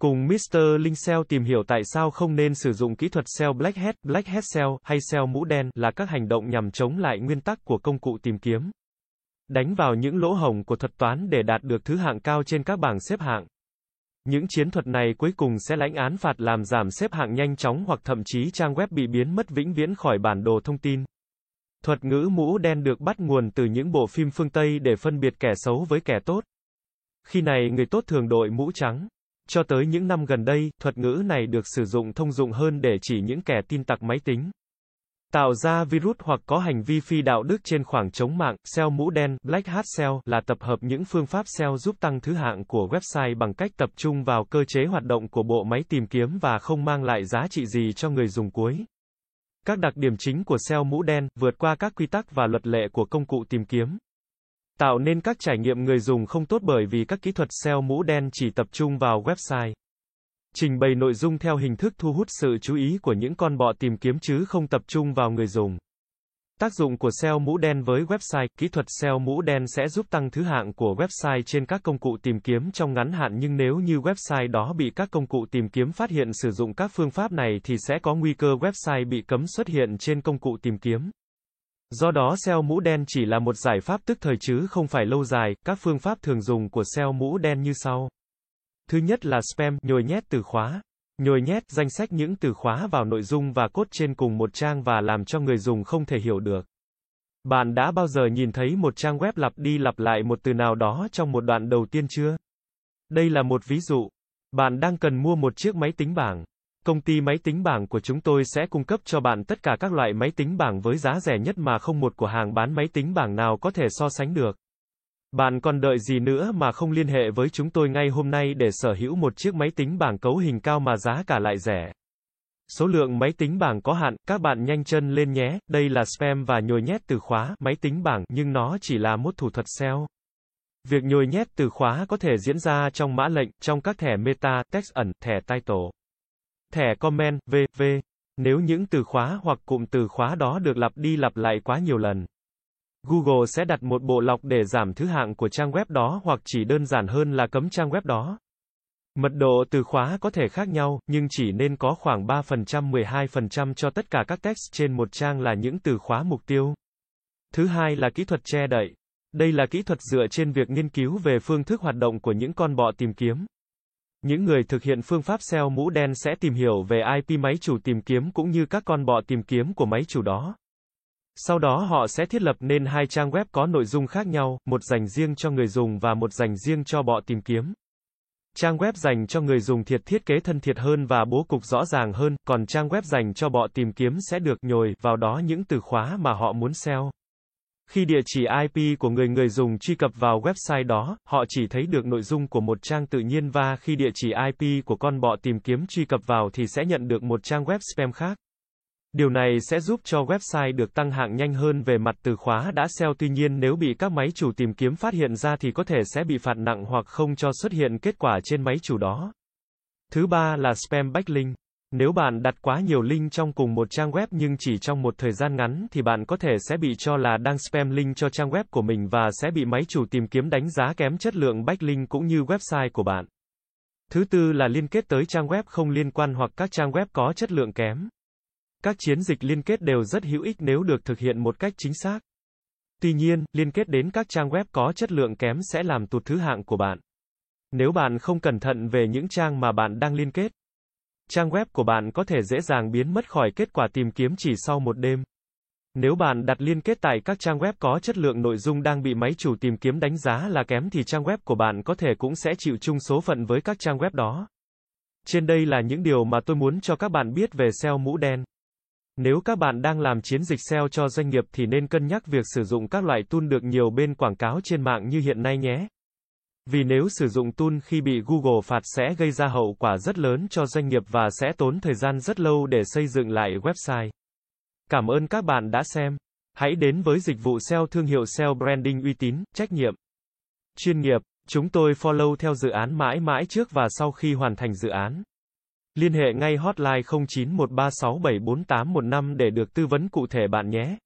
Cùng Mr. Linh SEO tìm hiểu tại sao không nên sử dụng kỹ thuật SEO Black Hat, Black Hat SEO hay SEO mũ đen là các hành động nhằm chống lại nguyên tắc của công cụ tìm kiếm. Đánh vào những lỗ hổng của thuật toán để đạt được thứ hạng cao trên các bảng xếp hạng. Những chiến thuật này cuối cùng sẽ lãnh án phạt làm giảm xếp hạng nhanh chóng hoặc thậm chí trang web bị biến mất vĩnh viễn khỏi bản đồ thông tin. Thuật ngữ mũ đen được bắt nguồn từ những bộ phim phương Tây để phân biệt kẻ xấu với kẻ tốt. Khi này người tốt thường đội mũ trắng. Cho tới những năm gần đây, thuật ngữ này được sử dụng thông dụng hơn để chỉ những kẻ tin tặc máy tính. Tạo ra virus hoặc có hành vi phi đạo đức trên khoảng trống mạng, SEO mũ đen, Black Hat SEO là tập hợp những phương pháp SEO giúp tăng thứ hạng của website bằng cách tập trung vào cơ chế hoạt động của bộ máy tìm kiếm và không mang lại giá trị gì cho người dùng cuối. Các đặc điểm chính của SEO mũ đen, vượt qua các quy tắc và luật lệ của công cụ tìm kiếm. Tạo nên các trải nghiệm người dùng không tốt bởi vì các kỹ thuật SEO mũ đen chỉ tập trung vào website. Trình bày nội dung theo hình thức thu hút sự chú ý của những con bọ tìm kiếm chứ không tập trung vào người dùng. Tác dụng của SEO mũ đen với website, kỹ thuật SEO mũ đen sẽ giúp tăng thứ hạng của website trên các công cụ tìm kiếm trong ngắn hạn nhưng nếu như website đó bị các công cụ tìm kiếm phát hiện sử dụng các phương pháp này thì sẽ có nguy cơ website bị cấm xuất hiện trên công cụ tìm kiếm. Do đó SEO mũ đen chỉ là một giải pháp tức thời chứ không phải lâu dài, các phương pháp thường dùng của SEO mũ đen như sau. Thứ nhất là spam, nhồi nhét từ khóa. Nhồi nhét danh sách những từ khóa vào nội dung và cốt trên cùng một trang và làm cho người dùng không thể hiểu được. Bạn đã bao giờ nhìn thấy một trang web lặp đi lặp lại một từ nào đó trong một đoạn đầu tiên chưa? Đây là một ví dụ. Bạn đang cần mua một chiếc máy tính bảng. Công ty máy tính bảng của chúng tôi sẽ cung cấp cho bạn tất cả các loại máy tính bảng với giá rẻ nhất mà không một cửa hàng bán máy tính bảng nào có thể so sánh được. Bạn còn đợi gì nữa mà không liên hệ với chúng tôi ngay hôm nay để sở hữu một chiếc máy tính bảng cấu hình cao mà giá cả lại rẻ. Số lượng máy tính bảng có hạn, các bạn nhanh chân lên nhé, đây là spam và nhồi nhét từ khóa, máy tính bảng, nhưng nó chỉ là một thủ thuật SEO. Việc nhồi nhét từ khóa có thể diễn ra trong mã lệnh, trong các thẻ meta, text ẩn, thẻ title, thẻ comment, v.v. Nếu những từ khóa hoặc cụm từ khóa đó được lặp đi lặp lại quá nhiều lần. Google sẽ đặt một bộ lọc để giảm thứ hạng của trang web đó hoặc chỉ đơn giản hơn là cấm trang web đó. Mật độ từ khóa có thể khác nhau, nhưng chỉ nên có khoảng 3% 12% cho tất cả các text trên một trang là những từ khóa mục tiêu. Thứ hai là kỹ thuật che đậy. Đây là kỹ thuật dựa trên việc nghiên cứu về phương thức hoạt động của những con bọ tìm kiếm. Những người thực hiện phương pháp SEO mũ đen sẽ tìm hiểu về IP máy chủ tìm kiếm cũng như các con bọ tìm kiếm của máy chủ đó. Sau đó họ sẽ thiết lập nên hai trang web có nội dung khác nhau, một dành riêng cho người dùng và một dành riêng cho bọ tìm kiếm. Trang web dành cho người dùng thiệt thiết kế thân thiệt hơn và bố cục rõ ràng hơn, còn trang web dành cho bọ tìm kiếm sẽ được nhồi vào đó những từ khóa mà họ muốn SEO. Khi địa chỉ IP của người người dùng truy cập vào website đó, họ chỉ thấy được nội dung của một trang tự nhiên và khi địa chỉ IP của con bọ tìm kiếm truy cập vào thì sẽ nhận được một trang web spam khác. Điều này sẽ giúp cho website được tăng hạng nhanh hơn về mặt từ khóa đã SEO tuy nhiên nếu bị các máy chủ tìm kiếm phát hiện ra thì có thể sẽ bị phạt nặng hoặc không cho xuất hiện kết quả trên máy chủ đó. Thứ ba là spam backlink. Nếu bạn đặt quá nhiều link trong cùng một trang web nhưng chỉ trong một thời gian ngắn thì bạn có thể sẽ bị cho là đang spam link cho trang web của mình và sẽ bị máy chủ tìm kiếm đánh giá kém chất lượng backlink cũng như website của bạn. Thứ tư là liên kết tới trang web không liên quan hoặc các trang web có chất lượng kém. Các chiến dịch liên kết đều rất hữu ích nếu được thực hiện một cách chính xác. Tuy nhiên, liên kết đến các trang web có chất lượng kém sẽ làm tụt thứ hạng của bạn. Nếu bạn không cẩn thận về những trang mà bạn đang liên kết, trang web của bạn có thể dễ dàng biến mất khỏi kết quả tìm kiếm chỉ sau một đêm. Nếu bạn đặt liên kết tại các trang web có chất lượng nội dung đang bị máy chủ tìm kiếm đánh giá là kém thì trang web của bạn có thể cũng sẽ chịu chung số phận với các trang web đó. Trên đây là những điều mà tôi muốn cho các bạn biết về SEO mũ đen. Nếu các bạn đang làm chiến dịch SEO cho doanh nghiệp thì nên cân nhắc việc sử dụng các loại tool được nhiều bên quảng cáo trên mạng như hiện nay nhé. Vì nếu sử dụng tool khi bị Google phạt sẽ gây ra hậu quả rất lớn cho doanh nghiệp và sẽ tốn thời gian rất lâu để xây dựng lại website. Cảm ơn các bạn đã xem. Hãy đến với dịch vụ SEO thương hiệu SEO branding uy tín, trách nhiệm, chuyên nghiệp. Chúng tôi follow theo dự án mãi mãi trước và sau khi hoàn thành dự án. Liên hệ ngay hotline 0913674815 để được tư vấn cụ thể bạn nhé.